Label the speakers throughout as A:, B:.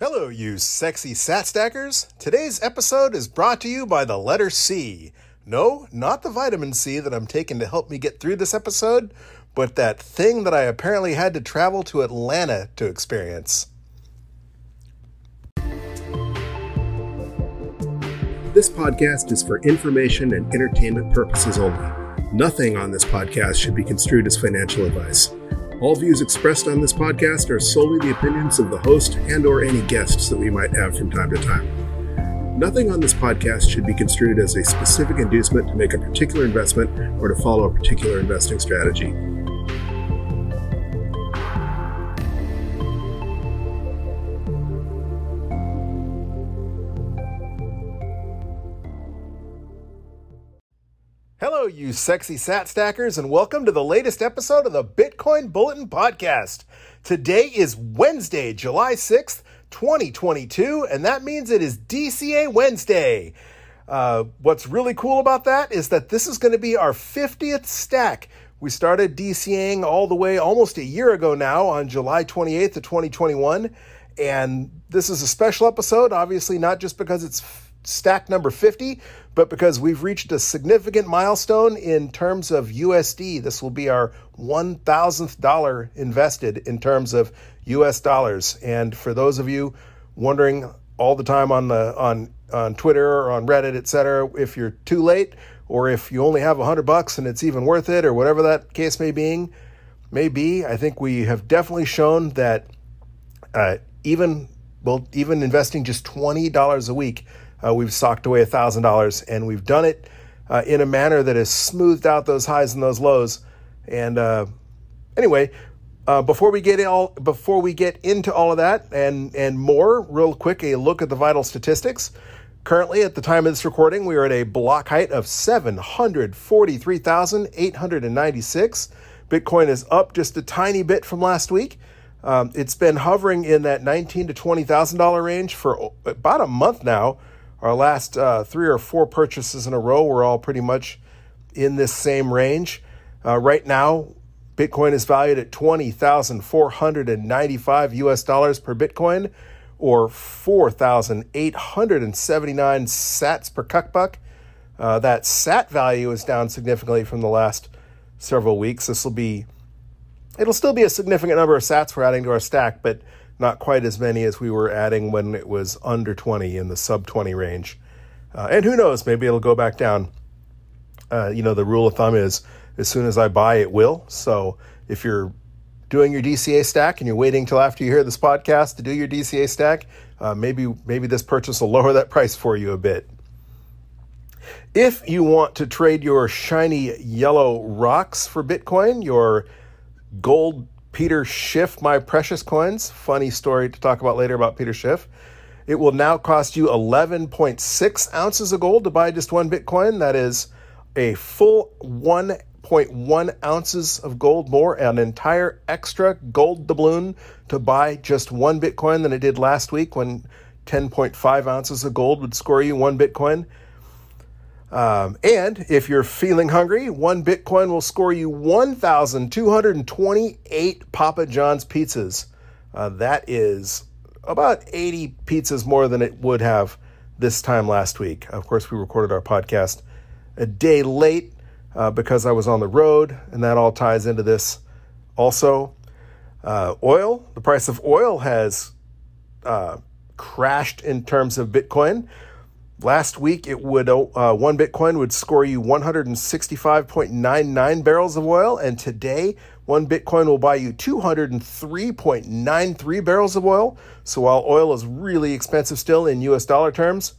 A: Hello, you sexy sat stackers. Today's episode is brought to you by the letter C. No, not the vitamin C that I'm taking to help me get through this episode, but that thing that I apparently had to travel to Atlanta to experience. This podcast is for information and entertainment purposes only. Nothing on this podcast should be construed as financial advice. All views expressed on this podcast are solely the opinions of the host and or any guests that we might have from time to time. Nothing on this podcast should be construed as a specific inducement to make a particular investment or to follow a particular investing strategy. You sexy sat stackers, and welcome to the latest episode of the Bitcoin Bulletin Podcast. Today is Wednesday, July 6th, 2022, and that means it is DCA Wednesday. Uh, what's really cool about that is that this is going to be our 50th stack. We started DCAing all the way almost a year ago now on July 28th of 2021. And this is a special episode, obviously, not just because it's stack number 50, but because we've reached a significant milestone in terms of USD. This will be our 1000th dollar invested in terms of US dollars. And for those of you wondering all the time on the on on Twitter or on Reddit, etc., if you're too late or if you only have 100 bucks and it's even worth it or whatever that case may be, may be, I think we have definitely shown that uh, even well, even investing just $20 a week uh, we've socked away $1,000 and we've done it uh, in a manner that has smoothed out those highs and those lows. And uh, anyway, uh, before we get all before we get into all of that and and more, real quick, a look at the vital statistics. Currently, at the time of this recording, we are at a block height of 743,896. Bitcoin is up just a tiny bit from last week. Um, it's been hovering in that nineteen to twenty thousand dollar range for about a month now. Our last uh, three or four purchases in a row were all pretty much in this same range. Uh, right now, Bitcoin is valued at 20,495 US dollars per Bitcoin or 4,879 sats per cuckbuck. Uh, that sat value is down significantly from the last several weeks. This will be, it'll still be a significant number of sats we're adding to our stack, but not quite as many as we were adding when it was under 20 in the sub 20 range. Uh, and who knows, maybe it'll go back down. Uh, you know, the rule of thumb is as soon as I buy, it will. So if you're doing your DCA stack and you're waiting till after you hear this podcast to do your DCA stack, uh, maybe maybe this purchase will lower that price for you a bit. If you want to trade your shiny yellow rocks for Bitcoin, your gold Peter Schiff, My Precious Coins. Funny story to talk about later about Peter Schiff. It will now cost you 11.6 ounces of gold to buy just one Bitcoin. That is a full 1.1 ounces of gold more, an entire extra gold doubloon to buy just one Bitcoin than it did last week when 10.5 ounces of gold would score you one Bitcoin. Um, and if you're feeling hungry, one Bitcoin will score you 1,228 Papa John's pizzas. Uh, that is about 80 pizzas more than it would have this time last week. Of course, we recorded our podcast a day late uh, because I was on the road, and that all ties into this also. Uh, oil, the price of oil has uh, crashed in terms of Bitcoin. Last week, it would uh, one Bitcoin would score you 165.99 barrels of oil, and today one Bitcoin will buy you 203.93 barrels of oil. So while oil is really expensive still in U.S. dollar terms,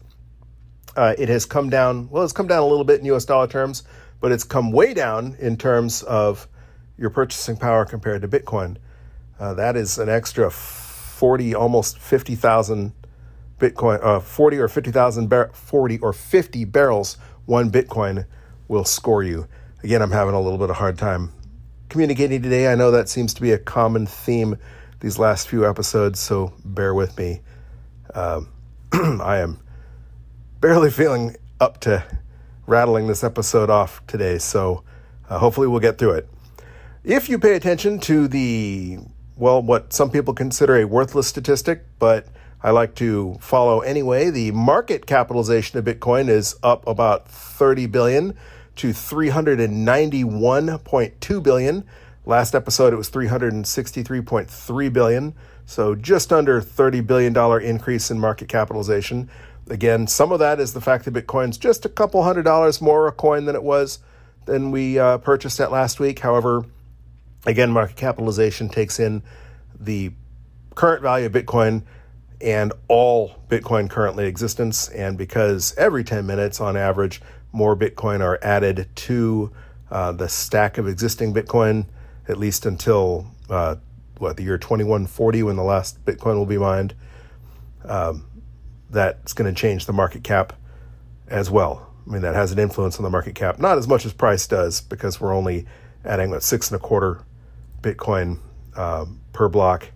A: uh, it has come down. Well, it's come down a little bit in U.S. dollar terms, but it's come way down in terms of your purchasing power compared to Bitcoin. Uh, that is an extra 40, almost 50,000 Bitcoin, uh, 40 or 50,000, bar- 40 or 50 barrels, one Bitcoin will score you. Again, I'm having a little bit of hard time communicating today. I know that seems to be a common theme these last few episodes, so bear with me. Um, I am barely feeling up to rattling this episode off today, so uh, hopefully we'll get through it. If you pay attention to the, well, what some people consider a worthless statistic, but I like to follow anyway. The market capitalization of Bitcoin is up about 30 billion to 391.2 billion. Last episode it was 363.3 billion, so just under 30 billion dollar increase in market capitalization. Again, some of that is the fact that Bitcoin's just a couple hundred dollars more a coin than it was than we uh, purchased at last week. However, again, market capitalization takes in the current value of Bitcoin and all Bitcoin currently existence. And because every 10 minutes on average, more Bitcoin are added to uh, the stack of existing Bitcoin, at least until uh, what the year 2140 when the last Bitcoin will be mined. Um, that's going to change the market cap as well. I mean, that has an influence on the market cap, not as much as price does, because we're only adding what six and a quarter Bitcoin uh, per block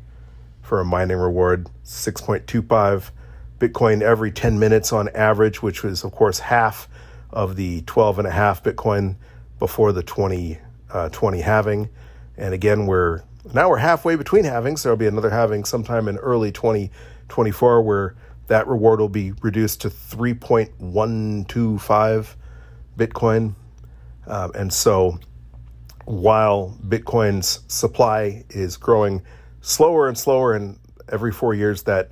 A: for a mining reward, 6.25 Bitcoin every 10 minutes on average, which was, of course, half of the 12 and a half Bitcoin before the 2020 uh, halving. And again, we're now we're halfway between halvings. There'll be another halving sometime in early 2024 where that reward will be reduced to 3.125 Bitcoin. Um, and so while Bitcoin's supply is growing slower and slower, and every four years that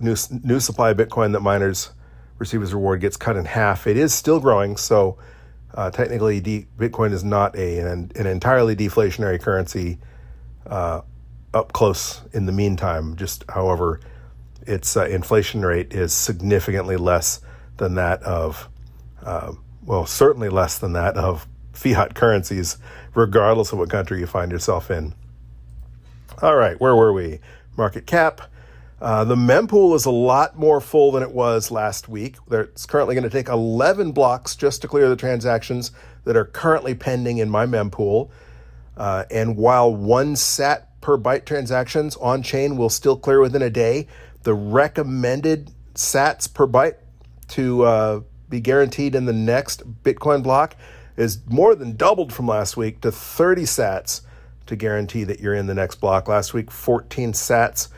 A: new new supply of Bitcoin that miners receive as reward gets cut in half. It is still growing, so uh, technically, de- Bitcoin is not a an, an entirely deflationary currency. Uh, up close in the meantime, just however, its uh, inflation rate is significantly less than that of, uh, well, certainly less than that of fiat currencies, regardless of what country you find yourself in. All right, where were we? Market cap. Uh, the mempool is a lot more full than it was last week. It's currently going to take 11 blocks just to clear the transactions that are currently pending in my mempool. Uh, and while one sat per byte transactions on chain will still clear within a day, the recommended sats per byte to uh, be guaranteed in the next Bitcoin block is more than doubled from last week to 30 sats to guarantee that you're in the next block. Last week, 14 sats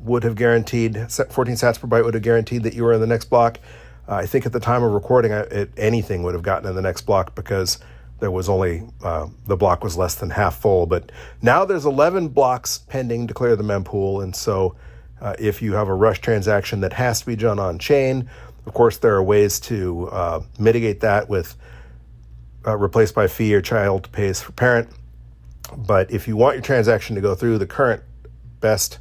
A: would have guaranteed 14 sats per byte would have guaranteed that you were in the next block. Uh, I think at the time of recording, it, anything would have gotten in the next block because there was only uh, the block was less than half full. But now there's 11 blocks pending to clear the mempool, and so uh, if you have a rush transaction that has to be done on chain, of course there are ways to uh, mitigate that with uh, replaced by fee or child pays for parent. But if you want your transaction to go through, the current best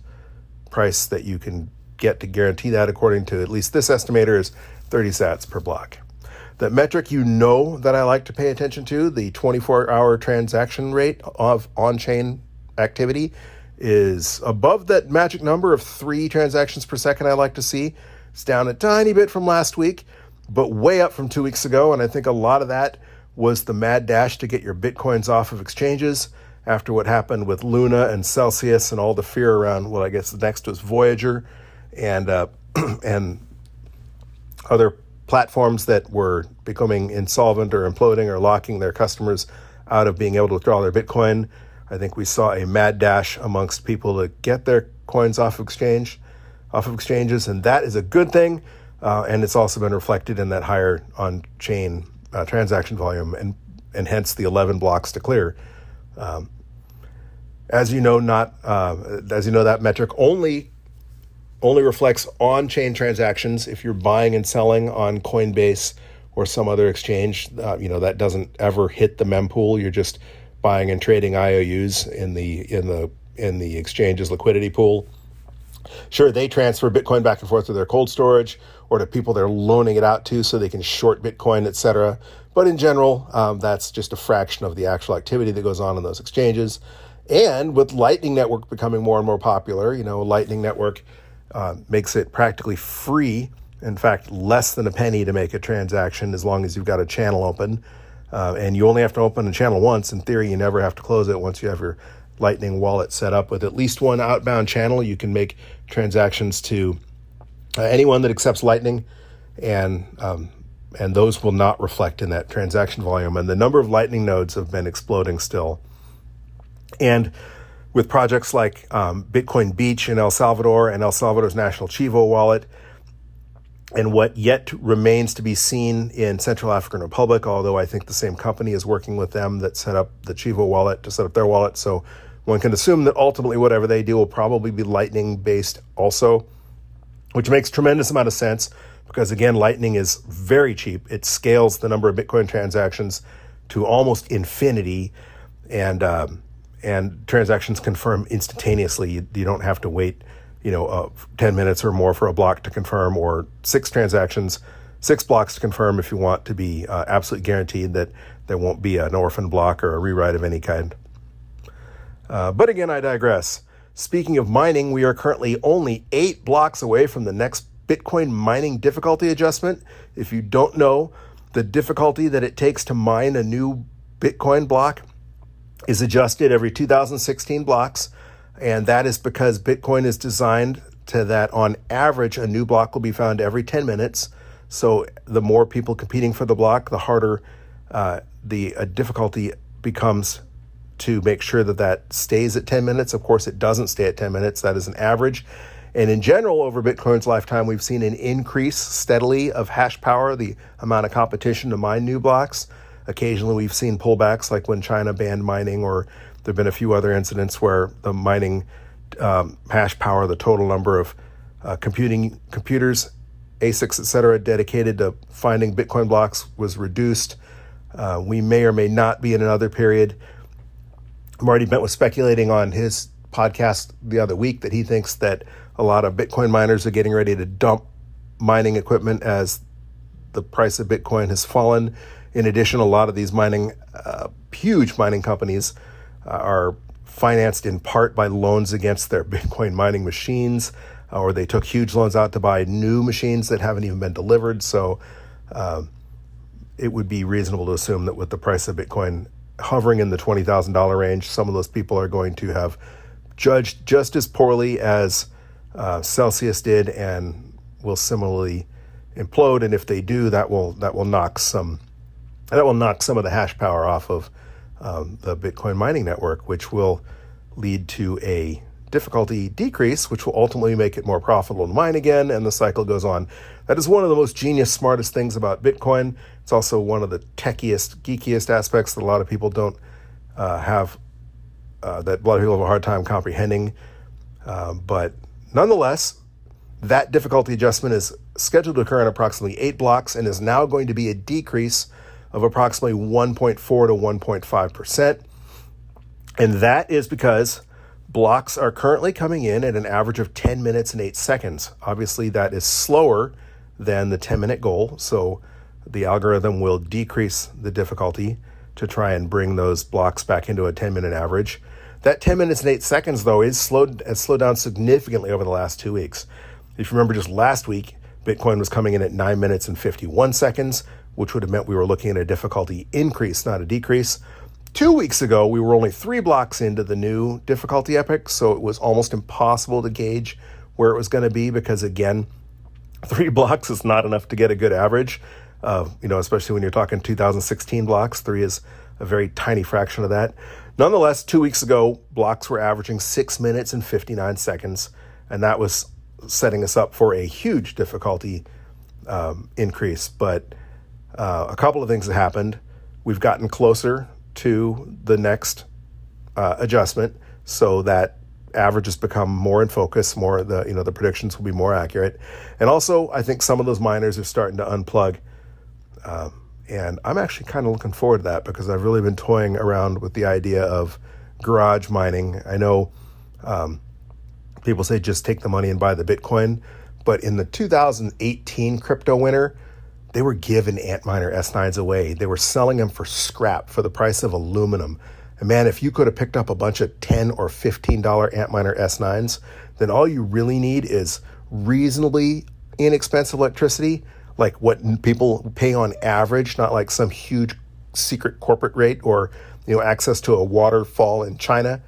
A: price that you can get to guarantee that, according to at least this estimator, is 30 sats per block. The metric you know that I like to pay attention to, the 24 hour transaction rate of on chain activity, is above that magic number of three transactions per second I like to see. It's down a tiny bit from last week, but way up from two weeks ago. And I think a lot of that was the mad dash to get your bitcoins off of exchanges after what happened with Luna and Celsius and all the fear around what I guess the next was Voyager and uh, and other platforms that were becoming insolvent or imploding or locking their customers out of being able to withdraw their Bitcoin. I think we saw a mad dash amongst people to get their coins off of exchange, off of exchanges, and that is a good thing. Uh, and it's also been reflected in that higher on-chain uh, transaction volume, and and hence the 11 blocks to clear. Um, as you know, not uh, as you know, that metric only only reflects on-chain transactions. If you're buying and selling on Coinbase or some other exchange, uh, you know that doesn't ever hit the mempool. You're just buying and trading IOUs in the in the in the exchange's liquidity pool. Sure, they transfer Bitcoin back and forth to their cold storage or to people they're loaning it out to so they can short Bitcoin, etc. But in general, um, that's just a fraction of the actual activity that goes on in those exchanges. And with Lightning Network becoming more and more popular, you know, Lightning Network uh, makes it practically free. In fact, less than a penny to make a transaction as long as you've got a channel open. Uh, and you only have to open a channel once. In theory, you never have to close it once you have your Lightning wallet set up with at least one outbound channel. You can make transactions to uh, anyone that accepts Lightning, and um, and those will not reflect in that transaction volume. And the number of Lightning nodes have been exploding still. And with projects like um, Bitcoin Beach in El Salvador and El Salvador's national Chivo wallet, and what yet remains to be seen in Central African Republic, although I think the same company is working with them that set up the Chivo wallet to set up their wallet. So one can assume that ultimately whatever they do will probably be Lightning based also, which makes tremendous amount of sense because again, Lightning is very cheap. It scales the number of Bitcoin transactions to almost infinity, and um, and transactions confirm instantaneously. You, you, don't have to wait, you know, uh, ten minutes or more for a block to confirm, or six transactions, six blocks to confirm if you want to be uh, absolutely guaranteed that there won't be an orphan block or a rewrite of any kind. Uh, but again, I digress. Speaking of mining, we are currently only eight blocks away from the next Bitcoin mining difficulty adjustment. If you don't know, the difficulty that it takes to mine a new Bitcoin block is adjusted every 2016 blocks. And that is because Bitcoin is designed to that on average, a new block will be found every 10 minutes. So the more people competing for the block, the harder uh, the uh, difficulty becomes to make sure that that stays at 10 minutes. Of course, it doesn't stay at 10 minutes. That is an average. And in general, over Bitcoin's lifetime, we've seen an increase steadily of hash power, the amount of competition to mine new blocks. Occasionally, we've seen pullbacks, like when China banned mining, or there have been a few other incidents where the mining um, hash power, the total number of uh, computing computers, ASICs, et cetera, dedicated to finding Bitcoin blocks was reduced. Uh, we may or may not be in another period. Marty Bent was speculating on his podcast the other week that he thinks that a lot of Bitcoin miners are getting ready to dump mining equipment as the price of Bitcoin has fallen. In addition, a lot of these mining, uh, huge mining companies, uh, are financed in part by loans against their Bitcoin mining machines, uh, or they took huge loans out to buy new machines that haven't even been delivered. So uh, it would be reasonable to assume that with the price of Bitcoin hovering in the $20,000 range, some of those people are going to have judged just as poorly as uh, Celsius did and will similarly implode. And if they do, that will that will knock some that will knock some of the hash power off of um, the Bitcoin mining network, which will lead to a difficulty decrease, which will ultimately make it more profitable to mine again, and the cycle goes on. That is one of the most genius, smartest things about Bitcoin. It's also one of the techiest, geekiest aspects that a lot of people don't uh, have, uh, that a lot of people have a hard time comprehending. Uh, but Nonetheless, that difficulty adjustment is scheduled to occur in approximately eight blocks and is now going to be a decrease of approximately 1.4 to 1.5%. And that is because blocks are currently coming in at an average of 10 minutes and 8 seconds. Obviously, that is slower than the 10 minute goal. So the algorithm will decrease the difficulty to try and bring those blocks back into a 10 minute average. That 10 minutes and 8 seconds, though, is slowed, has slowed down significantly over the last two weeks. If you remember just last week, Bitcoin was coming in at 9 minutes and 51 seconds, which would have meant we were looking at a difficulty increase, not a decrease. Two weeks ago, we were only three blocks into the new difficulty epoch, so it was almost impossible to gauge where it was going to be because, again, three blocks is not enough to get a good average. Uh, you know, especially when you're talking 2016 blocks, three is a very tiny fraction of that. Nonetheless, two weeks ago, blocks were averaging six minutes and 59 seconds, and that was setting us up for a huge difficulty um, increase. But uh, a couple of things have happened. We've gotten closer to the next uh, adjustment, so that averages become more in focus. More the you know the predictions will be more accurate, and also I think some of those miners are starting to unplug. Um, and I'm actually kind of looking forward to that because I've really been toying around with the idea of garage mining. I know um, people say just take the money and buy the Bitcoin, but in the 2018 crypto winter, they were giving Antminer S9s away. They were selling them for scrap for the price of aluminum. And man, if you could have picked up a bunch of 10 or $15 Antminer S9s, then all you really need is reasonably inexpensive electricity like what people pay on average, not like some huge secret corporate rate or you know access to a waterfall in China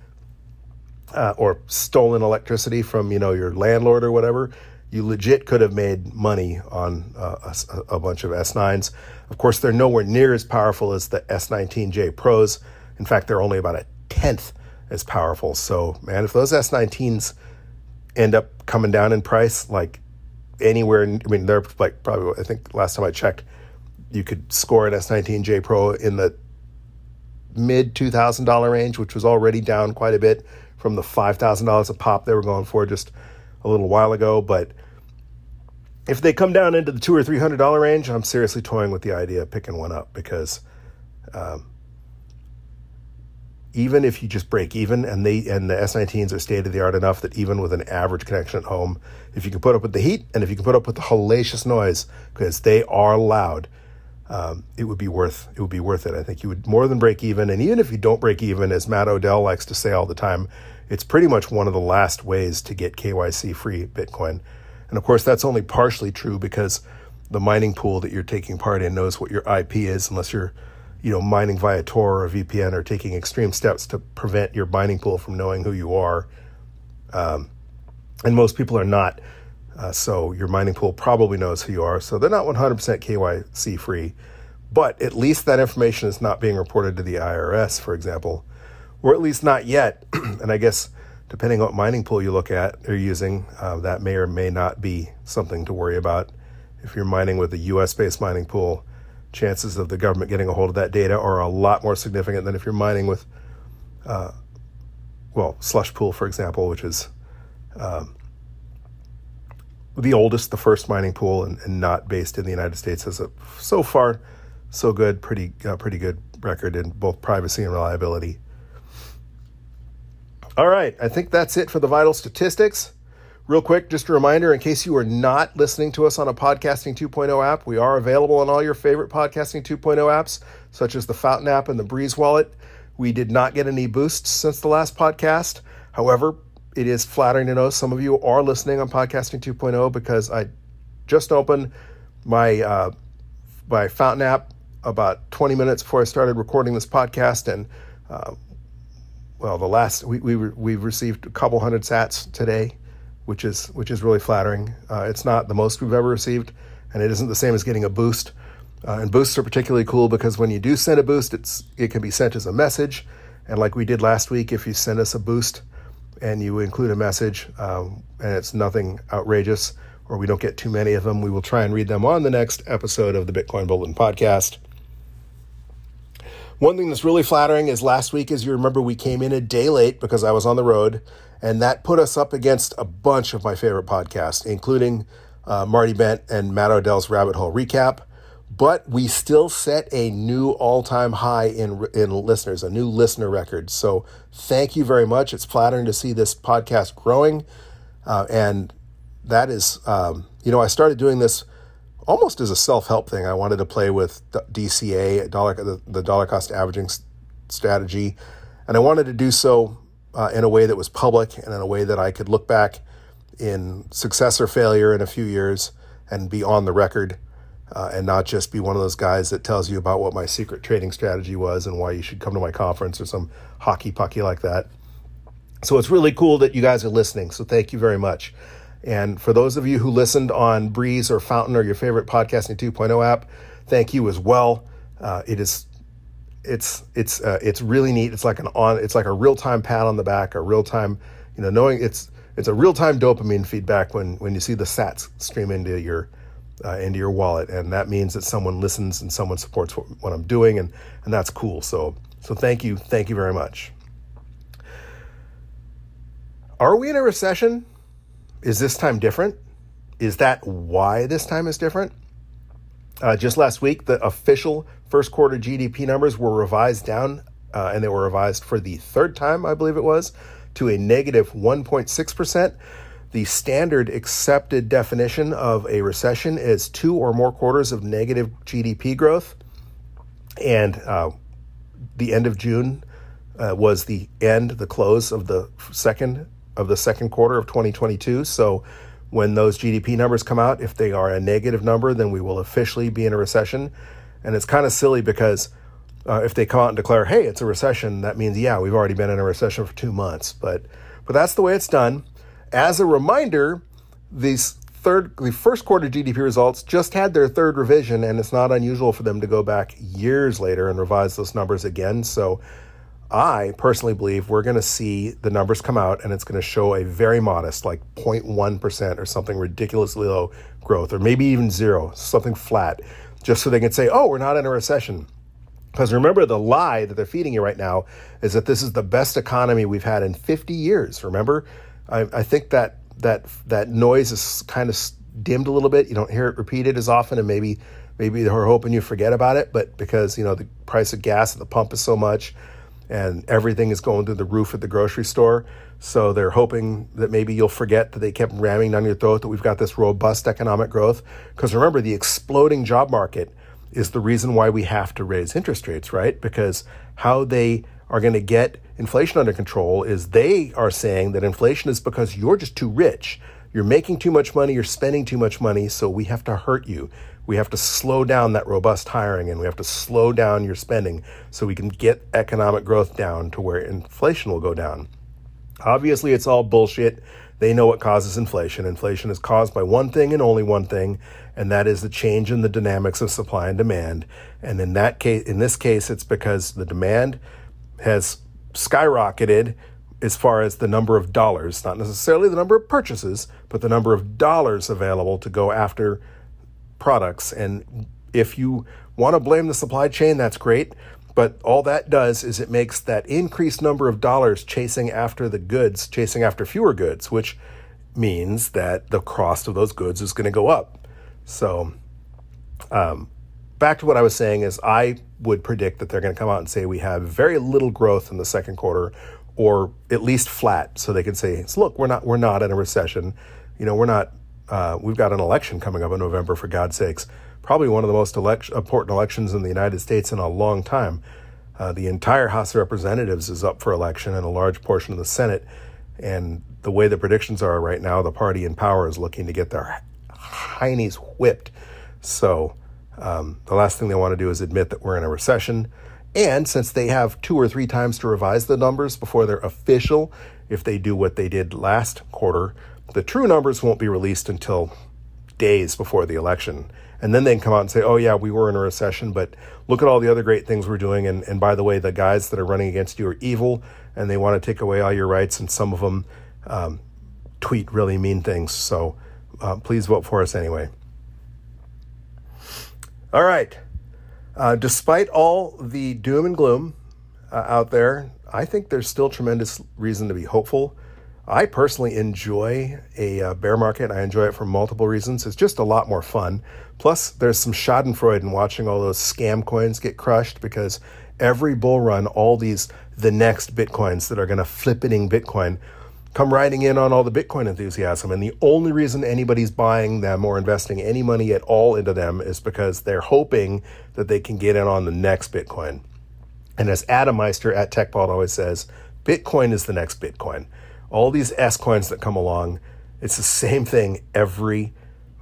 A: uh, or stolen electricity from you know your landlord or whatever. You legit could have made money on uh, a, a, bunch of S9s. Of course, they're nowhere near as powerful as the S19J Pros. In fact, they're only about a tenth as powerful. So, man, if those S19s end up coming down in price, like anywhere, I mean, they're like probably, I think last time I checked, you could score an S19J Pro in the mid $2,000 range, which was already down quite a bit from the $5,000 a pop they were going for just a little while ago. But if they come down into the two or three hundred dollar range, I'm seriously toying with the idea of picking one up because um, even if you just break even and they and the S19s are state of the art enough that even with an average connection at home, if you can put up with the heat and if you can put up with the hellacious noise because they are loud, um, it would be worth it would be worth it. I think you would more than break even, and even if you don't break even, as Matt Odell likes to say all the time, it's pretty much one of the last ways to get KYC free Bitcoin. And of course, that's only partially true because the mining pool that you're taking part in knows what your IP is, unless you're, you know, mining via Tor or VPN or taking extreme steps to prevent your mining pool from knowing who you are. Um, and most people are not. Uh, so your mining pool probably knows who you are. So they're not 100% KYC free, but at least that information is not being reported to the IRS, for example, or at least not yet. and I guess depending on what mining pool you look at or using, uh, that may or may not be something to worry about. If you're mining with a US based mining pool, chances of the government getting a hold of that data are a lot more significant than if you're mining with, uh, well, Slush Pool, for example, which is um, the oldest, the first mining pool, and, and, not based in the United States, has a so far so good, pretty uh, pretty good record in both privacy and reliability. All right, I think that's it for the vital statistics. Real quick, just a reminder in case you are not listening to us on a Podcasting 2.0 app, we are available on all your favorite Podcasting 2.0 apps, such as the Fountain app and the Breeze wallet. We did not get any boosts since the last podcast. However, it is flattering to know some of you are listening on Podcasting 2.0 because I just opened my uh, my Fountain app about 20 minutes before I started recording this podcast, and uh, well, the last we, we we've received a couple hundred sats today, which is which is really flattering. Uh, it's not the most we've ever received, and it isn't the same as getting a boost. Uh, and boosts are particularly cool because when you do send a boost, it's it can be sent as a message, and like we did last week, if you send us a boost and you include a message, um, and it's nothing outrageous, or we don't get too many of them, we will try and read them on the next episode of the Bitcoin Bulletin podcast. One thing that's really flattering is last week, as you remember, we came in a day late because I was on the road, and that put us up against a bunch of my favorite podcasts, including uh, Marty Bent and Matt Odell's Rabbit Hole Recap. But we still set a new all-time high in in listeners, a new listener record. So thank you very much. It's flattering to see this podcast growing, uh, and that is, um, you know, I started doing this almost as a self help thing. I wanted to play with DCA, dollar, the, the dollar cost averaging strategy, and I wanted to do so uh, in a way that was public and in a way that I could look back in success or failure in a few years and be on the record. Uh, and not just be one of those guys that tells you about what my secret trading strategy was and why you should come to my conference or some hockey pucky like that. So it's really cool that you guys are listening. So thank you very much. And for those of you who listened on Breeze or Fountain or your favorite podcasting 2.0 app, thank you as well. Uh, it is it's it's uh, it's really neat. It's like an on it's like a real time pat on the back, a real time you know knowing it's it's a real time dopamine feedback when when you see the Sats stream into your uh, into your wallet, and that means that someone listens and someone supports what, what I'm doing, and and that's cool. So so thank you, thank you very much. Are we in a recession? Is this time different? Is that why this time is different? Uh, just last week, the official first quarter GDP numbers were revised down, uh, and they were revised for the third time, I believe it was, to a negative 1.6%. The standard accepted definition of a recession is two or more quarters of negative GDP growth. And uh, the end of June uh, was the end, the close of the second of the second quarter of 2022. So when those GDP numbers come out, if they are a negative number, then we will officially be in a recession. And it's kind of silly because uh, if they come out and declare, "Hey, it's a recession," that means yeah, we've already been in a recession for two months. But but that's the way it's done. As a reminder, these third the first quarter GDP results just had their third revision, and it's not unusual for them to go back years later and revise those numbers again. So I personally believe we're going to see the numbers come out and it's going to show a very modest, like 0.1% or something ridiculously low growth, or maybe even zero, something flat, just so they can say, oh, we're not in a recession. Because remember, the lie that they're feeding you right now is that this is the best economy we've had in 50 years. Remember, I, I think that that that noise is kind of dimmed a little bit. You don't hear it repeated as often, and maybe maybe they're hoping you forget about it. But because you know the price of gas at the pump is so much, and everything is going through the roof at the grocery store, so they're hoping that maybe you'll forget that they kept ramming down your throat that we've got this robust economic growth. Because remember, the exploding job market is the reason why we have to raise interest rates, right? Because how they are going to get inflation under control is they are saying that inflation is because you're just too rich. You're making too much money, you're spending too much money, so we have to hurt you. We have to slow down that robust hiring and we have to slow down your spending so we can get economic growth down to where inflation will go down. Obviously, it's all bullshit. They know what causes inflation. Inflation is caused by one thing and only one thing, and that is the change in the dynamics of supply and demand. And in that case, in this case, it's because the demand has skyrocketed as far as the number of dollars, not necessarily the number of purchases, but the number of dollars available to go after products. And if you want to blame the supply chain, that's great. But all that does is it makes that increased number of dollars chasing after the goods, chasing after fewer goods, which means that the cost of those goods is going to go up. So, um, back to what I was saying is I would predict that they're going to come out and say we have very little growth in the second quarter, or at least flat, so they can say, "Look, we're not we're not in a recession. You know, we're not. Uh, we've got an election coming up in November, for God's sakes." probably one of the most elect- important elections in the United States in a long time. Uh, the entire House of Representatives is up for election, and a large portion of the Senate. And the way the predictions are right now, the party in power is looking to get their heinies whipped. So um, the last thing they want to do is admit that we're in a recession. And since they have two or three times to revise the numbers before they're official, if they do what they did last quarter, the true numbers won't be released until days before the election and then they can come out and say, "Oh yeah, we were in a recession, but look at all the other great things we're doing." And and by the way, the guys that are running against you are evil, and they want to take away all your rights. And some of them um, tweet really mean things. So uh, please vote for us anyway. All right. Uh, despite all the doom and gloom uh, out there, I think there's still tremendous reason to be hopeful. I personally enjoy a uh, bear market. I enjoy it for multiple reasons. It's just a lot more fun. Plus, there's some Schadenfreude in watching all those scam coins get crushed because every bull run, all these the next Bitcoins that are going to flippening Bitcoin come riding in on all the Bitcoin enthusiasm. And the only reason anybody's buying them or investing any money at all into them is because they're hoping that they can get in on the next Bitcoin. And as Adam Meister at TechBalt always says, Bitcoin is the next Bitcoin all these S coins that come along, it's the same thing every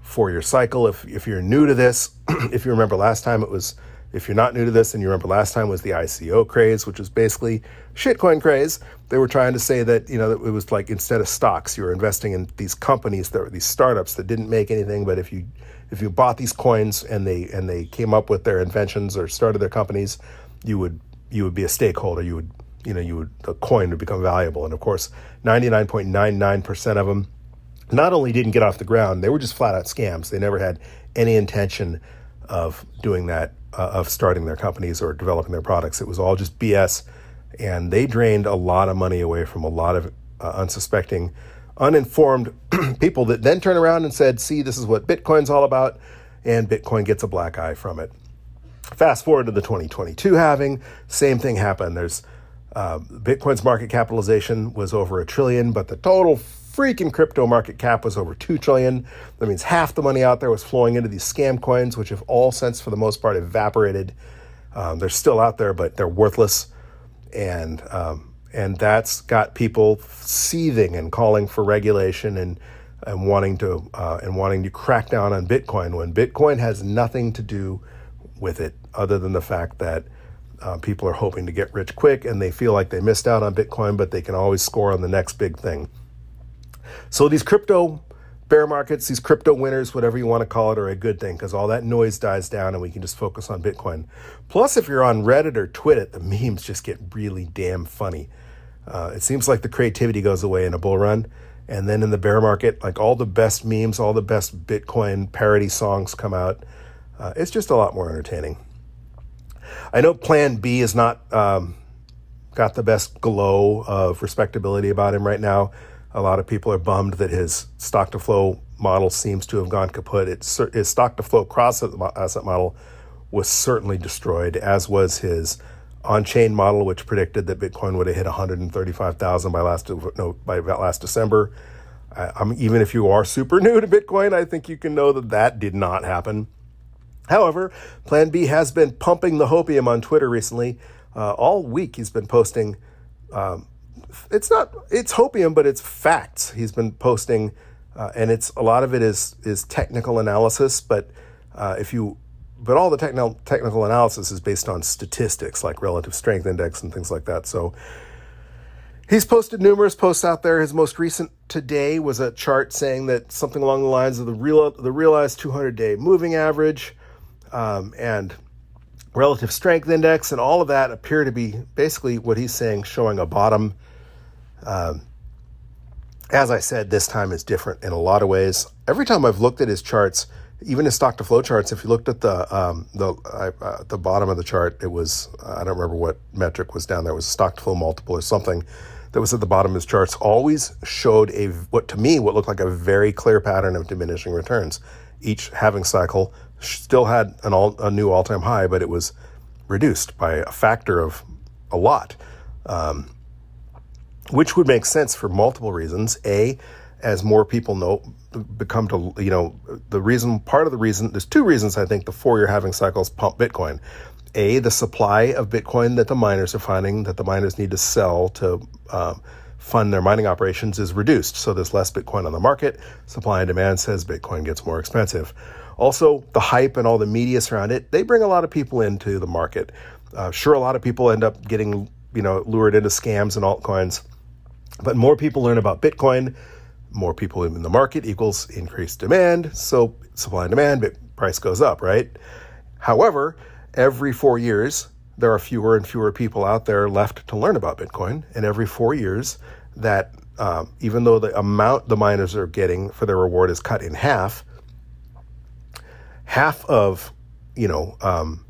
A: four year cycle. If, if you're new to this, if you remember last time it was, if you're not new to this and you remember last time was the ICO craze, which was basically shitcoin craze. They were trying to say that, you know, it was like instead of stocks, you were investing in these companies that were these startups that didn't make anything, but if you if you bought these coins and they and they came up with their inventions or started their companies, you would you would be a stakeholder. You would you know, you would, the coin would become valuable. And of course, 99.99% of them not only didn't get off the ground, they were just flat out scams. They never had any intention of doing that, uh, of starting their companies or developing their products. It was all just BS. And they drained a lot of money away from a lot of uh, unsuspecting, uninformed people that then turn around and said, see, this is what Bitcoin's all about. And Bitcoin gets a black eye from it. Fast forward to the 2022 halving, same thing happened. There's uh, Bitcoin's market capitalization was over a trillion, but the total freaking crypto market cap was over 2 trillion. That means half the money out there was flowing into these scam coins, which have all since, for the most part, evaporated. Um, they're still out there, but they're worthless. And, um, and that's got people seething and calling for regulation and, and wanting to, uh, and wanting to crack down on Bitcoin when Bitcoin has nothing to do with it other than the fact that uh, people are hoping to get rich quick and they feel like they missed out on Bitcoin, but they can always score on the next big thing. So these crypto bear markets, these crypto winters, whatever you want to call it, are a good thing because all that noise dies down and we can just focus on Bitcoin. Plus, if you're on Reddit or Twitter, the memes just get really damn funny. Uh, it seems like the creativity goes away in a bull run. And then in the bear market, like all the best memes, all the best Bitcoin parody songs come out. Uh, it's just a lot more entertaining. I know Plan B is not um, got the best glow of respectability about him right now. A lot of people are bummed that his stock to flow model seems to have gone kaput. His stock to flow cross asset model was certainly destroyed, as was his on-chain model, which predicted that Bitcoin would have hit 135,000 by last no, by last December. I, even if you are super new to Bitcoin, I think you can know that that did not happen. However, Plan B has been pumping the hopium on Twitter recently. Uh, all week, he's been posting. Um, it's not it's hopium, but it's facts. He's been posting, uh, and it's a lot of it is is technical analysis. But uh, if you but all the technical technical analysis is based on statistics like relative strength index and things like that. So he's posted numerous posts out there. His most recent today was a chart saying that something along the lines of the real the realized 200 day moving average um, and relative strength index and all of that appear to be basically what he's saying showing a bottom. Um, as I said, this time is different in a lot of ways. Every time I've looked at his charts even his stock to flow charts, if you looked at the um, the uh, the bottom of the chart, it was I don't remember what metric was down there. It was stock to flow multiple or something that was at the bottom of his charts. Always showed a what to me what looked like a very clear pattern of diminishing returns. Each halving cycle still had an all, a new all time high, but it was reduced by a factor of a lot, um, which would make sense for multiple reasons. A as more people know become to you know the reason part of the reason there's two reasons I think the four year halving cycles pump Bitcoin. A the supply of Bitcoin that the miners are finding that the miners need to sell to um, fund their mining operations is reduced, so there's less Bitcoin on the market. Supply and demand says Bitcoin gets more expensive. Also, the hype and all the media around it they bring a lot of people into the market. Uh, sure, a lot of people end up getting you know lured into scams and altcoins, but more people learn about Bitcoin more people in the market equals increased demand. So supply and demand, but price goes up, right? However, every four years, there are fewer and fewer people out there left to learn about Bitcoin. And every four years, that um, even though the amount the miners are getting for their reward is cut in half, half of, you know, um,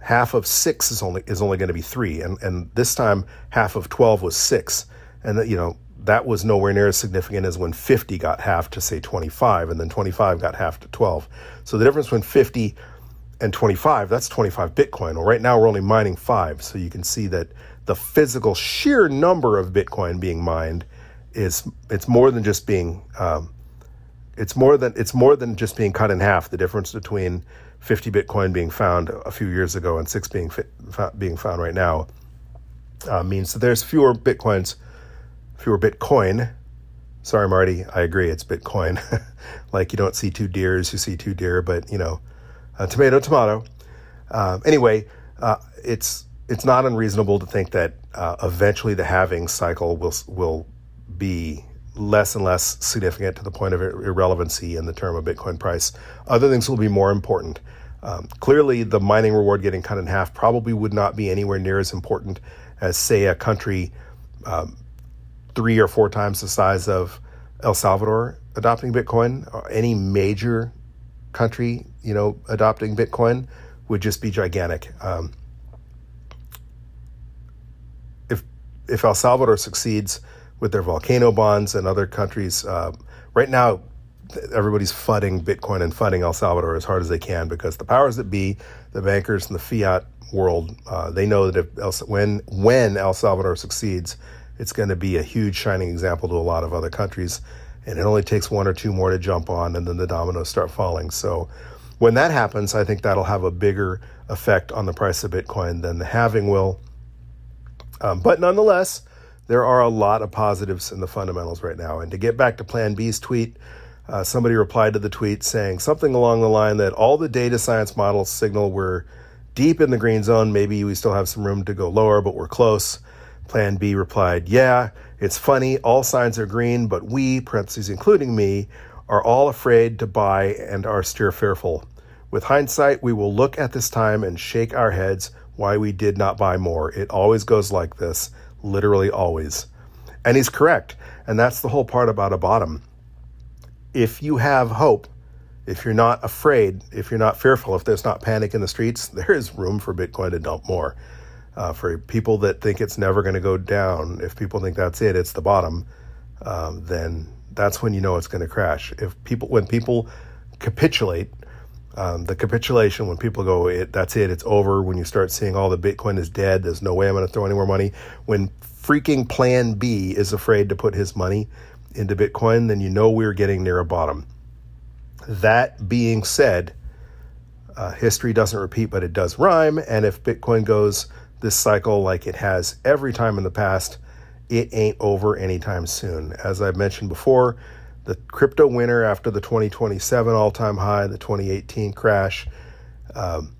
A: half of six is only is only going to be three, and and this time half of twelve was six, and you know that was nowhere near as significant as when 50 got half to say 25 and then 25 got half to 12 so the difference between 50 and 25 that's 25 bitcoin. Well right now we're only mining 5 so you can see that the physical sheer number of bitcoin being mined is it's more than just being um, it's more than it's more than just being cut in half. The difference between 50 bitcoin being found a few years ago and 6 being being found right now uh, means that there's fewer bitcoins fewer Bitcoin. Sorry, Marty, I agree. It's Bitcoin. like you don't see two deers, you see two deer, but you know, uh, tomato, tomato. Uh, anyway, uh, it's it's not unreasonable to think that uh, eventually the halving cycle will will be less and less significant to the point of irrelevancy in the term of Bitcoin price. Other things will be more important. Um, clearly, the mining reward getting cut in half probably would not be anywhere near as important as, say, a country um, three or four times the size of El Salvador adopting Bitcoin, any major country, you know, adopting Bitcoin would just be gigantic. Um, if if El Salvador succeeds with their volcano bonds and other countries, uh, right now everybody's fudding Bitcoin and fudding El Salvador as hard as they can because the powers that be, the bankers and the fiat world, uh, they know that if El, when when El Salvador succeeds, it's going to be a huge shining example to a lot of other countries. And it only takes one or two more to jump on, and then the dominoes start falling. So when that happens, I think that'll have a bigger effect on the price of Bitcoin than the halving will. Um, but nonetheless, there are a lot of positives in the fundamentals right now. And to get back to Plan B's tweet, uh, somebody replied to the tweet saying something along the line that all the data science models signal we're deep in the green zone. Maybe we still have some room to go lower, but we're close. Plan B replied, Yeah, it's funny, all signs are green, but we, parentheses including me, are all afraid to buy and are steer fearful. With hindsight, we will look at this time and shake our heads why we did not buy more. It always goes like this, literally always. And he's correct. And that's the whole part about a bottom. If you have hope, if you're not afraid, if you're not fearful, if there's not panic in the streets, there is room for Bitcoin to dump more. Uh, for people that think it's never going to go down, if people think that's it, it's the bottom, um, then that's when you know it's going to crash. If people, when people capitulate, um, the capitulation when people go, it, that's it, it's over. When you start seeing all the Bitcoin is dead, there's no way I'm going to throw any more money. When freaking Plan B is afraid to put his money into Bitcoin, then you know we're getting near a bottom. That being said, uh, history doesn't repeat, but it does rhyme. And if Bitcoin goes this cycle like it has every time in the past, it ain't over anytime soon. As I've mentioned before, the crypto winter after the 2027 all time high, the 2018 crash, um,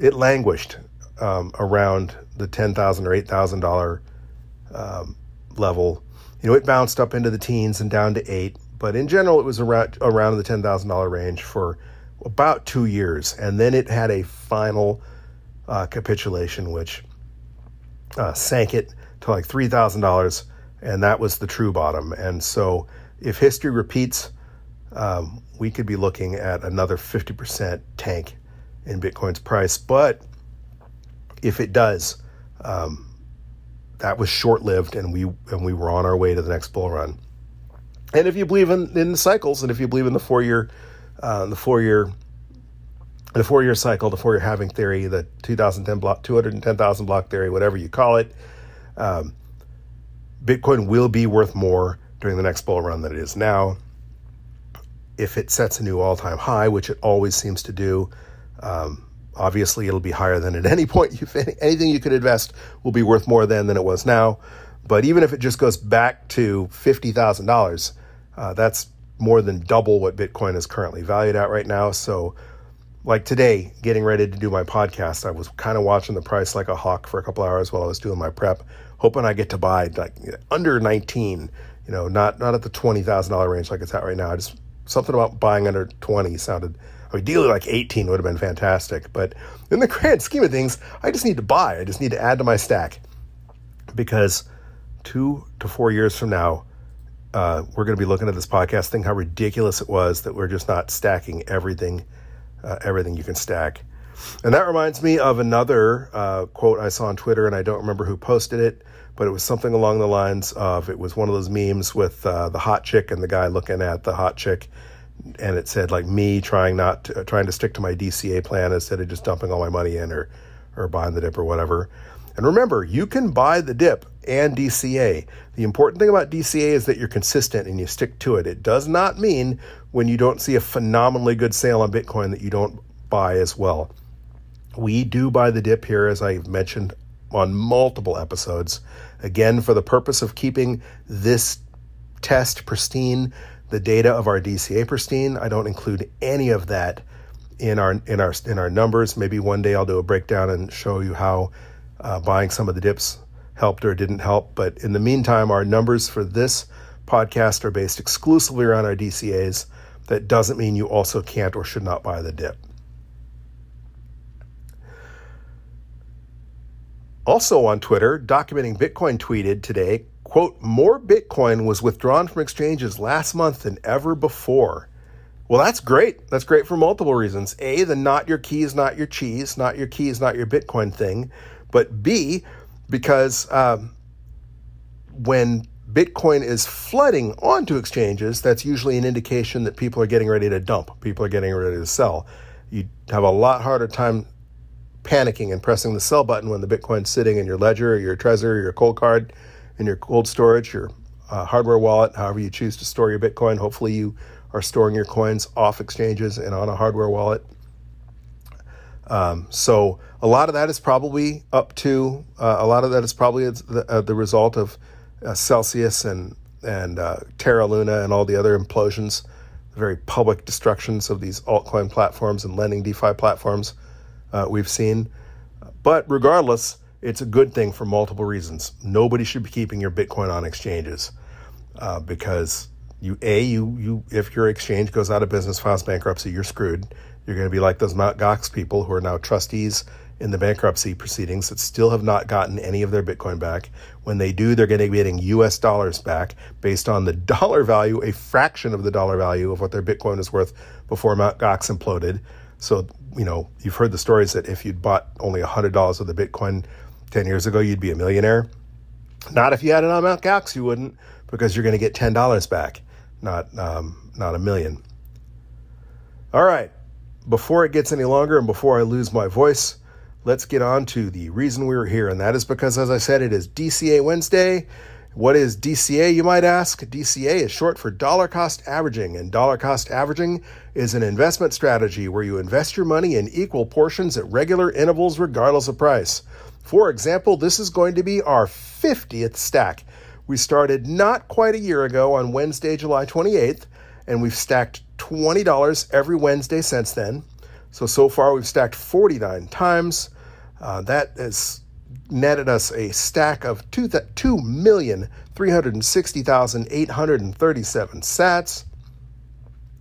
A: it languished um, around the 10,000 or $8,000 um, level. You know, it bounced up into the teens and down to eight, but in general, it was around, around the $10,000 range for about two years. And then it had a final uh, capitulation, which uh, sank it to like $3,000. And that was the true bottom. And so, if history repeats, um, we could be looking at another 50% tank in Bitcoin's price. But if it does, um, that was short lived, and we and we were on our way to the next bull run. And if you believe in, in cycles, and if you believe in the four year, uh, the four year, the four year cycle, the four year halving theory, the 2010 block, 210,000 block theory, whatever you call it, um, Bitcoin will be worth more during the next bull run than it is now. If it sets a new all time high, which it always seems to do, um, obviously it'll be higher than at any point. You, anything you could invest will be worth more then than it was now. But even if it just goes back to $50,000, uh, that's more than double what Bitcoin is currently valued at right now. So, like today, getting ready to do my podcast, I was kind of watching the price like a hawk for a couple hours while I was doing my prep, hoping I get to buy like under 19 you know, not not at the twenty thousand dollar range like it's at right now. Just something about buying under twenty sounded ideally like eighteen would have been fantastic. But in the grand scheme of things, I just need to buy. I just need to add to my stack because two to four years from now, uh, we're going to be looking at this podcast, thinking how ridiculous it was that we're just not stacking everything, uh, everything you can stack. And that reminds me of another uh, quote I saw on Twitter, and I don't remember who posted it but it was something along the lines of it was one of those memes with uh, the hot chick and the guy looking at the hot chick, and it said like me trying not to, uh, trying to stick to my DCA plan instead of just dumping all my money in or or buying the dip or whatever. And remember, you can buy the dip and DCA. The important thing about DCA is that you're consistent and you stick to it. It does not mean when you don't see a phenomenally good sale on Bitcoin that you don't buy as well. We do buy the dip here, as I've mentioned on multiple episodes. Again, for the purpose of keeping this test pristine, the data of our DCA pristine, I don't include any of that in our in our in our numbers. Maybe one day I'll do a breakdown and show you how uh, buying some of the dips helped or didn't help. But in the meantime, our numbers for this podcast are based exclusively around our DCAs. That doesn't mean you also can't or should not buy the dip. Also on Twitter, documenting Bitcoin tweeted today, quote, more Bitcoin was withdrawn from exchanges last month than ever before. Well, that's great. That's great for multiple reasons. A, the not your keys, not your cheese, not your keys, not your Bitcoin thing. But B, because um, when Bitcoin is flooding onto exchanges, that's usually an indication that people are getting ready to dump, people are getting ready to sell. You have a lot harder time panicking and pressing the sell button when the Bitcoin's sitting in your ledger or your Trezor or your Coldcard in your cold storage, your uh, hardware wallet, however you choose to store your Bitcoin. Hopefully, you are storing your coins off exchanges and on a hardware wallet. Um, so a lot of that is probably up to uh, a lot of that is probably the, uh, the result of uh, Celsius and and uh, Terra Luna and all the other implosions, the very public destructions of these altcoin platforms and lending DeFi platforms uh, we've seen. But regardless, it's a good thing for multiple reasons. Nobody should be keeping your Bitcoin on exchanges uh, because you a you you if your exchange goes out of business, files bankruptcy, you're screwed. You're going to be like those Mt. Gox people who are now trustees in the bankruptcy proceedings that still have not gotten any of their Bitcoin back. When they do, they're going to be getting US dollars back based on the dollar value, a fraction of the dollar value of what their Bitcoin is worth before Mt. Gox imploded. So, you know, you've heard the stories that if you'd bought only $100 of the Bitcoin 10 years ago, you'd be a millionaire. Not if you had it on Mt. Gox, you wouldn't, because you're going to get $10 back, not, um, not a million. All right. Before it gets any longer and before I lose my voice, let's get on to the reason we are here. And that is because, as I said, it is DCA Wednesday. What is DCA, you might ask? DCA is short for dollar cost averaging, and dollar cost averaging is an investment strategy where you invest your money in equal portions at regular intervals, regardless of price. For example, this is going to be our 50th stack. We started not quite a year ago on Wednesday, July 28th, and we've stacked $20 every Wednesday since then. So, so far we've stacked 49 times. Uh, that has netted us a stack of 2,360,837 sats.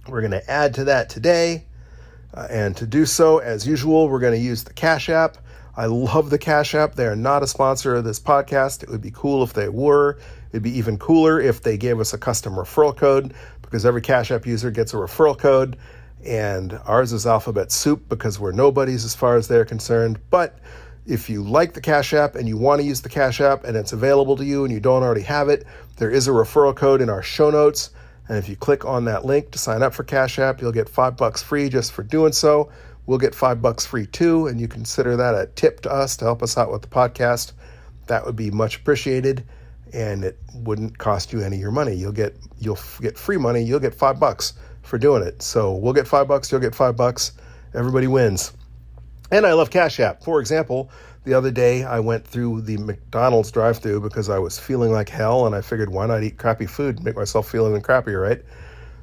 A: We're going to add to that today. Uh, and to do so, as usual, we're going to use the Cash App. I love the Cash App. They are not a sponsor of this podcast. It would be cool if they were. It'd be even cooler if they gave us a custom referral code because every Cash App user gets a referral code and ours is alphabet soup because we're nobodies as far as they're concerned. But if you like the Cash App and you want to use the Cash App and it's available to you and you don't already have it, there is a referral code in our show notes. And if you click on that link to sign up for Cash App, you'll get five bucks free just for doing so. We'll get five bucks free too, and you consider that a tip to us to help us out with the podcast. That would be much appreciated, and it wouldn't cost you any of your money. You'll get you'll get free money. You'll get five bucks for doing it. So we'll get five bucks, you'll get five bucks. Everybody wins. And I love Cash App. For example, the other day I went through the McDonald's drive through because I was feeling like hell and I figured why not eat crappy food and make myself feel even crappier, right?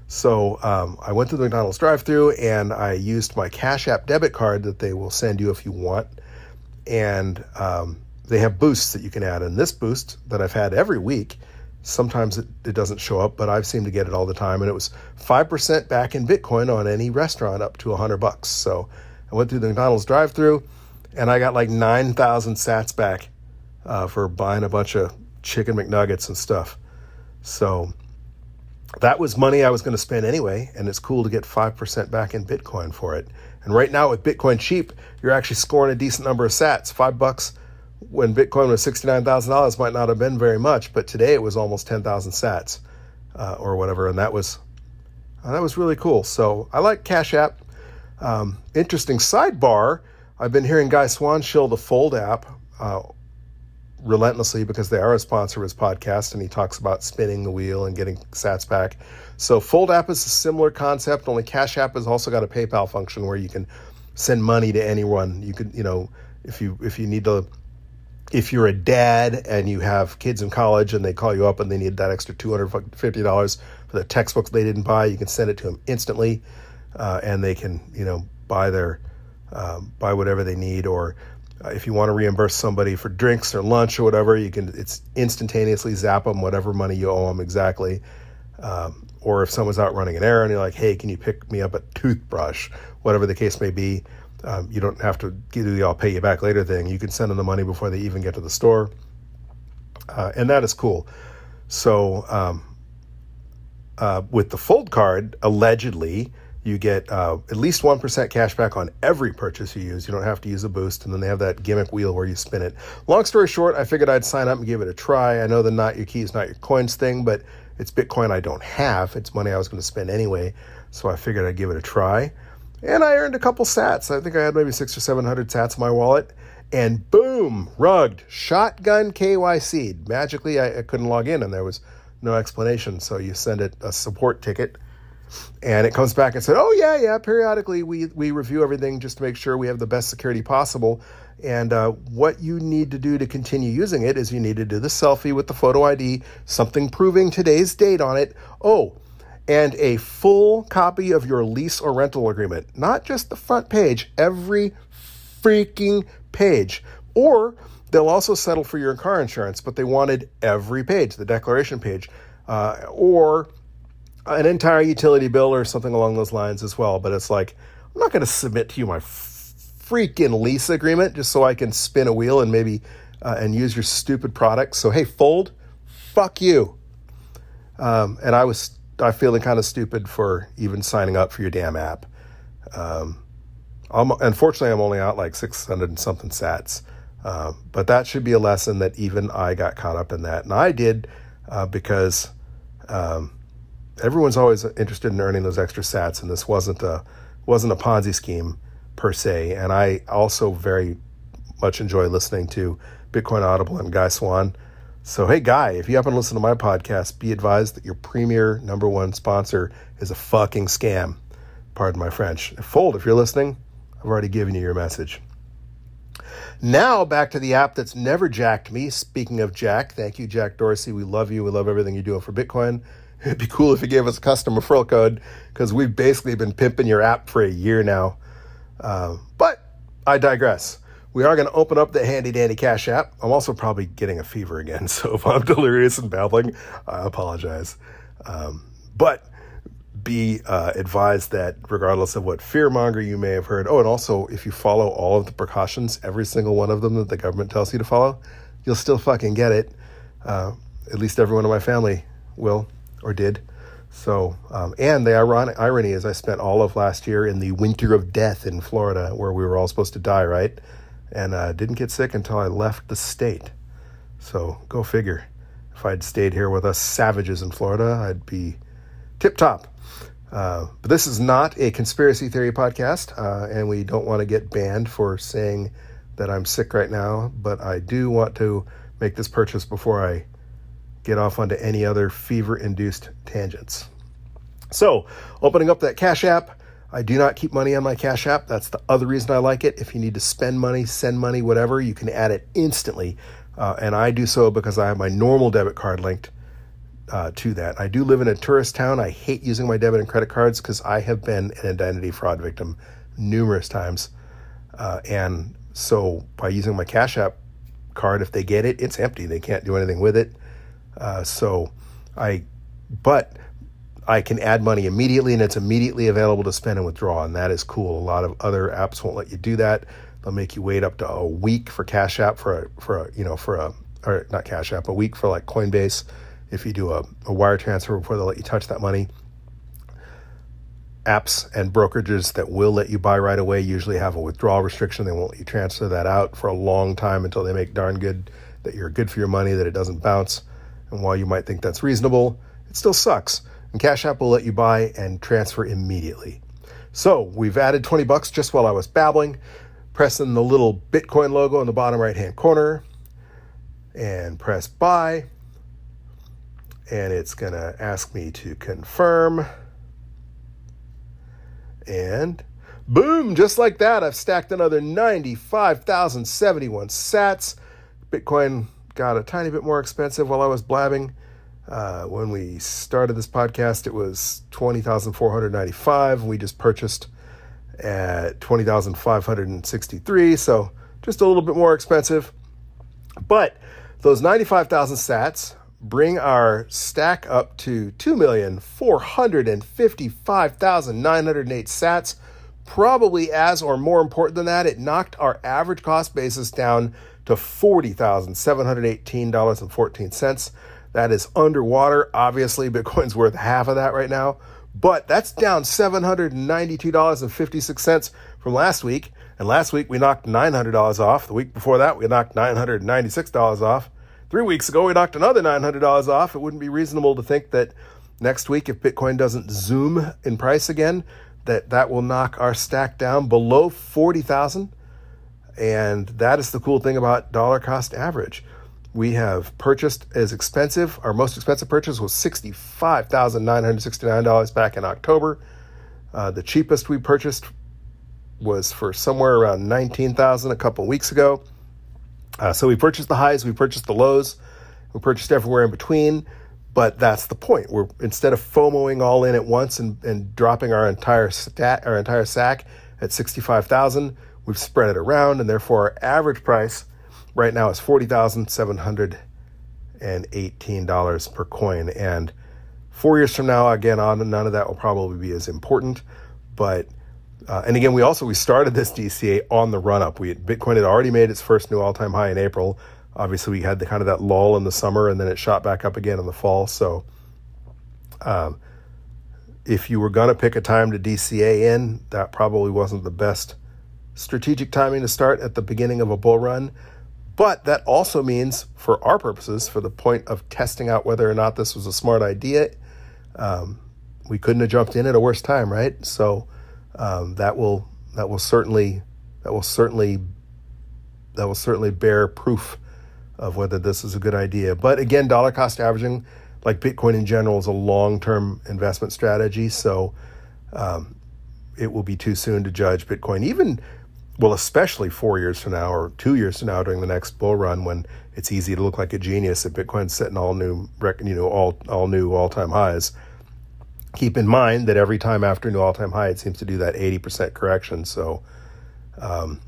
A: So um, I went to the McDonald's drive through and I used my Cash App debit card that they will send you if you want. And um, they have boosts that you can add. And this boost that I've had every week Sometimes it, it doesn't show up, but I've seemed to get it all the time. And it was 5% back in Bitcoin on any restaurant up to 100 bucks. So I went through the McDonald's drive through and I got like 9,000 sats back uh, for buying a bunch of chicken McNuggets and stuff. So that was money I was going to spend anyway. And it's cool to get 5% back in Bitcoin for it. And right now with Bitcoin cheap, you're actually scoring a decent number of sats. Five bucks when Bitcoin was $69,000 might not have been very much, but today it was almost 10,000 sats uh, or whatever. And that was, uh, that was really cool. So I like Cash App. Um, interesting sidebar. I've been hearing Guy Swan shill the Fold app uh, relentlessly because they are a sponsor of his podcast and he talks about spinning the wheel and getting sats back. So Fold app is a similar concept, only Cash App has also got a PayPal function where you can send money to anyone. You could, you know, if you if you need to if you're a dad and you have kids in college and they call you up and they need that extra $250 for the textbooks they didn't buy, you can send it to them instantly uh, and they can, you know, buy their, um, buy whatever they need. Or uh, if you want to reimburse somebody for drinks or lunch or whatever, you can, it's instantaneously zap them whatever money you owe them exactly. Um, or if someone's out running an errand, and you're like, hey, can you pick me up a toothbrush? Whatever the case may be um, you don't have to do the I'll pay you back later thing. You can send them the money before they even get to the store. Uh, and that is cool. So, um, uh, with the Fold card, allegedly, you get uh, at least 1% cash back on every purchase you use. You don't have to use a boost. And then they have that gimmick wheel where you spin it. Long story short, I figured I'd sign up and give it a try. I know the not your keys, not your coins thing, but it's Bitcoin I don't have. It's money I was going to spend anyway. So I figured I'd give it a try. And I earned a couple sats. I think I had maybe six or 700 sats in my wallet. And boom, rugged, shotgun KYC. Magically, I, I couldn't log in and there was no explanation. So you send it a support ticket and it comes back and said, "Oh yeah, yeah. Periodically, we we review everything just to make sure we have the best security possible. And uh, what you need to do to continue using it is you need to do the selfie with the photo ID, something proving today's date on it. Oh, and a full copy of your lease or rental agreement, not just the front page, every freaking page. Or they'll also settle for your car insurance, but they wanted every page, the declaration page. Uh, or an entire utility bill or something along those lines as well. But it's like, I'm not going to submit to you my freaking lease agreement just so I can spin a wheel and maybe uh, and use your stupid product. So hey, Fold, fuck you. Um, and I was I feeling kind of stupid for even signing up for your damn app. Um, I'm, unfortunately, I'm only out like 600 and something sats. Uh, but that should be a lesson that even I got caught up in that. And I did uh, because um, everyone's always interested in earning those extra sats, and this wasn't a wasn't a Ponzi scheme per se. And I also very much enjoy listening to Bitcoin Audible and Guy Swan. So, hey, Guy, if you happen to listen to my podcast, be advised that your premier number one sponsor is a fucking scam. Pardon my French. Fold, if you're listening, I've already given you your message. Now, back to the app that's never jacked me. Speaking of Jack, thank you, Jack Dorsey. We love you. We love everything you're doing for Bitcoin. It'd be cool if you gave us a custom referral code because we've basically been pimping your app for a year now. Uh, but I digress we are going to open up the handy dandy cash app. I'm also probably getting a fever again, so if I'm delirious and babbling, I apologize. Um, but be uh, advised that regardless of what fearmonger you may have heard, oh, and also if you follow all of the precautions, every single one of them that the government tells you to follow, you'll still fucking get it. Uh, at least everyone in my family will or did. So, um, and the ironic irony is, I spent all of last year in the winter of death in Florida, where we were all supposed to die, right? And uh, didn't get sick until I left the state. So go figure. If I'd stayed here with us savages in Florida, I'd be tip top. Uh, but this is not a conspiracy theory podcast, uh, and we don't want to get banned for saying that I'm sick right now. But I do want to make this purchase before I get off onto any other fever induced tangents. So, opening up that Cash App, I do not keep money on my Cash App. That's the other reason I like it. If you need to spend money, send money, whatever, you can add it instantly. Uh, and I do so because I have my normal debit card linked uh, to that. I do live in a tourist town. I hate using my debit and credit cards because I have been an identity fraud victim numerous times. Uh, and so by using my Cash App card, if they get it, it's empty. They can't do anything with it. Uh, so I, but I can add money immediately and it's immediately available to spend and withdraw. And that is cool. A lot of other apps won't let you do that. They'll make you wait up to a week for Cash App for a, for a, you know, for a, or not Cash App, a week for like Coinbase if you do a, a wire transfer before they'll let you touch that money. Apps and brokerages that will let you buy right away usually have a withdrawal restriction. They won't let you transfer that out for a long time until they make darn good that you're good for your money, that it doesn't bounce. And while you might think that's reasonable, it still sucks and Cash App will let you buy and transfer immediately. So we've added 20 bucks just while I was babbling, pressing the little Bitcoin logo in the bottom right hand corner and press buy. And it's going to ask me to confirm. And boom, just like that, I've stacked another 95,071 sats. Bitcoin got a tiny bit more expensive while I was blabbing. Uh, when we started this podcast, it was 20,495. We just purchased at 20,563. So just a little bit more expensive. But those 95,000 sats bring our stack up to 2,455,908 sats. Probably as or more important than that, it knocked our average cost basis down to $40,718.14 that is underwater. Obviously, Bitcoin's worth half of that right now, but that's down $792.56 from last week. And last week we knocked $900 off. The week before that, we knocked $996 off. Three weeks ago, we knocked another $900 off. It wouldn't be reasonable to think that next week, if Bitcoin doesn't zoom in price again, that that will knock our stack down below 40,000. And that is the cool thing about dollar cost average we have purchased as expensive. Our most expensive purchase was $65,969 back in October. Uh, the cheapest we purchased was for somewhere around 19,000 a couple weeks ago. Uh, so we purchased the highs, we purchased the lows, we purchased everywhere in between. But that's the point. We're instead of FOMOing all in at once and, and dropping our entire stat, our entire sack at 65,000, we've spread it around, and therefore our average price right now is $40,718 per coin. And Four years from now, again, on none of that will probably be as important. But uh, and again, we also we started this DCA on the run up. We had, Bitcoin had already made its first new all time high in April. Obviously, we had the kind of that lull in the summer, and then it shot back up again in the fall. So, um, if you were to pick a time to DCA in, that probably wasn't the best strategic timing to start at the beginning of a bull run. But that also means, for our purposes, for the point of testing out whether or not this was a smart idea, um, we couldn't have jumped in at a worse time, right? So um, that will that will certainly that will certainly that will certainly bear proof of whether this is a good idea. But again, dollar cost averaging, like Bitcoin in general, is a long term investment strategy. So um, it will be too soon to judge Bitcoin, even well, especially four years from now or two years from now during the next bull run when it's easy to look like a genius if Bitcoin's setting all new, you know, all all new all time highs. Keep in mind that every time after a new all time high, it seems to do that 80% correction. So, um,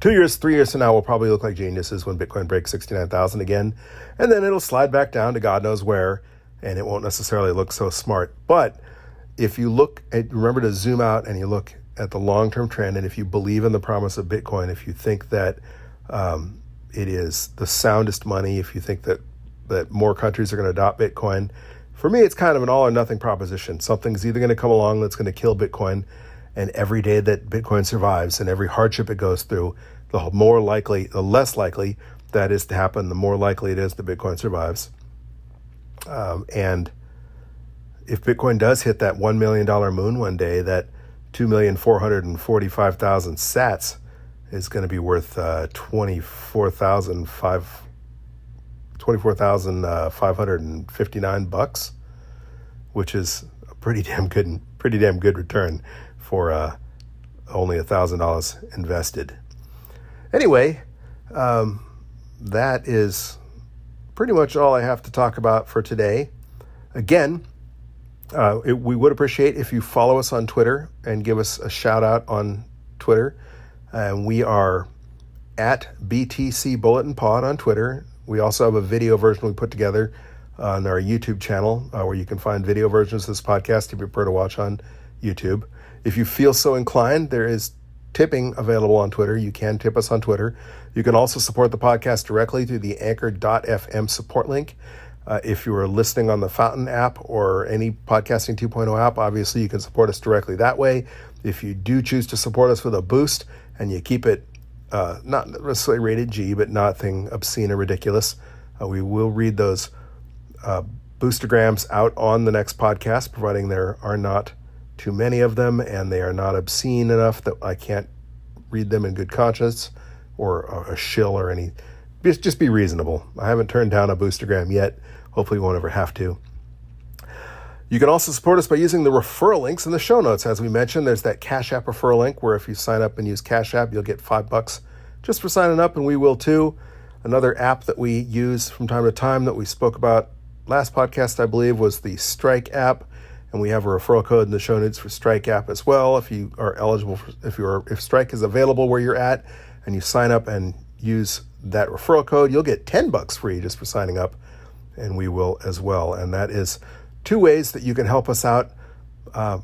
A: two years, three years from now, we'll probably look like geniuses when Bitcoin breaks 69,000 again. And then it'll slide back down to God knows where, and it won't necessarily look so smart. But if you look at, remember to zoom out and you look at the long term trend, and if you believe in the promise of Bitcoin, if you think that um, it is the soundest money, if you think that that more countries are going to adopt Bitcoin, for me, it's kind of an all or nothing proposition. Something's either going to come along that's going to kill Bitcoin, and every day that Bitcoin survives and every hardship it goes through, the more likely, the less likely that is to happen, the more likely it is that Bitcoin survives. Um, and if Bitcoin does hit that $1 million moon one day, that 2,445,000 sats is going to be worth uh, 24,559 uh, bucks, which is a pretty damn good pretty damn good return for uh, only a thousand dollars invested. Anyway, um, that is pretty much all I have to talk about for today. Again, uh, it, we would appreciate if you follow us on Twitter and give us a shout out on Twitter. And we are at BTC Bulletin Pod on Twitter. We also have a video version we put together on our YouTube channel uh, where you can find video versions of this podcast if you prefer to watch on YouTube. If you feel so inclined, there is tipping available on Twitter. You can tip us on Twitter. You can also support the podcast directly through the anchor.fm support link. Uh, if you are listening on the Fountain app or any Podcasting 2.0 app, obviously you can support us directly that way. If you do choose to support us with a boost and you keep it uh, not necessarily rated G, but nothing obscene or ridiculous, uh, we will read those uh, boostergrams out on the next podcast, providing there are not too many of them and they are not obscene enough that I can't read them in good conscience or a shill or any just, be reasonable. I haven't turned down a boostergram yet. Hopefully, won't ever have to. You can also support us by using the referral links in the show notes. As we mentioned, there's that Cash App referral link where if you sign up and use Cash App, you'll get five bucks just for signing up, and we will too. Another app that we use from time to time that we spoke about last podcast, I believe, was the Strike app, and we have a referral code in the show notes for Strike app as well. If you are eligible, for, if you're if Strike is available where you're at, and you sign up and use that referral code, you'll get 10 bucks free just for signing up, and we will as well. And that is two ways that you can help us out uh,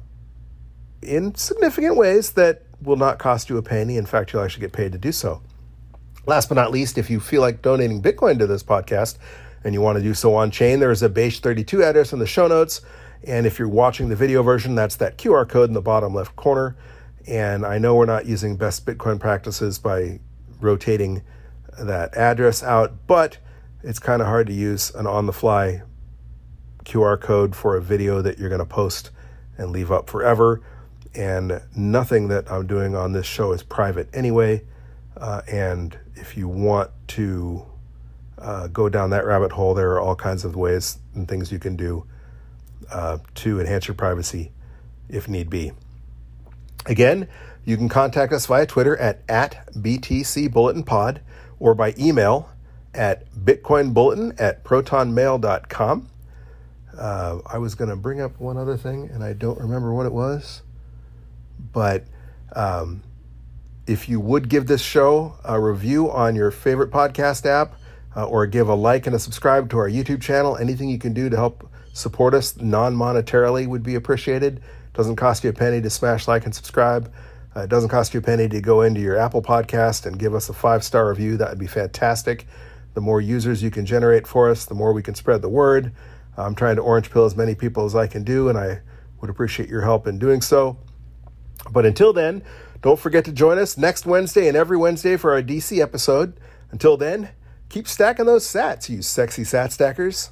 A: in significant ways that will not cost you a penny. In fact, you'll actually get paid to do so. Last but not least, if you feel like donating Bitcoin to this podcast and you want to do so on chain, there is a bech32 address in the show notes. And if you're watching the video version, that's that QR code in the bottom left corner. And I know we're not using best Bitcoin practices by rotating that address out, but it's kind of hard to use an on the fly QR code for a video that you're going to post and leave up forever. And nothing that I'm doing on this show is private anyway. Uh, and if you want to uh, go down that rabbit hole, there are all kinds of ways and things you can do uh, to enhance your privacy if need be. Again, you can contact us via Twitter at, at BTC Bulletin Pod or by email at bitcoinbulletin at protonmail.com. Uh, I was going to bring up one other thing, and I don't remember what it was. But um, if you would give this show a review on your favorite podcast app, uh, or give a like and a subscribe to our YouTube channel, anything you can do to help support us non monetarily would be appreciated. Doesn't cost you a penny to smash like and subscribe. Uh, it doesn't cost you a penny to go into your Apple podcast and give us a five star review. That would be fantastic. The more users you can generate for us, the more we can spread the word. I'm trying to orange pill as many people as I can do, and I would appreciate your help in doing so. But until then, don't forget to join us next Wednesday and every Wednesday for our DC episode. Until then, keep stacking those sats, you sexy sat stackers.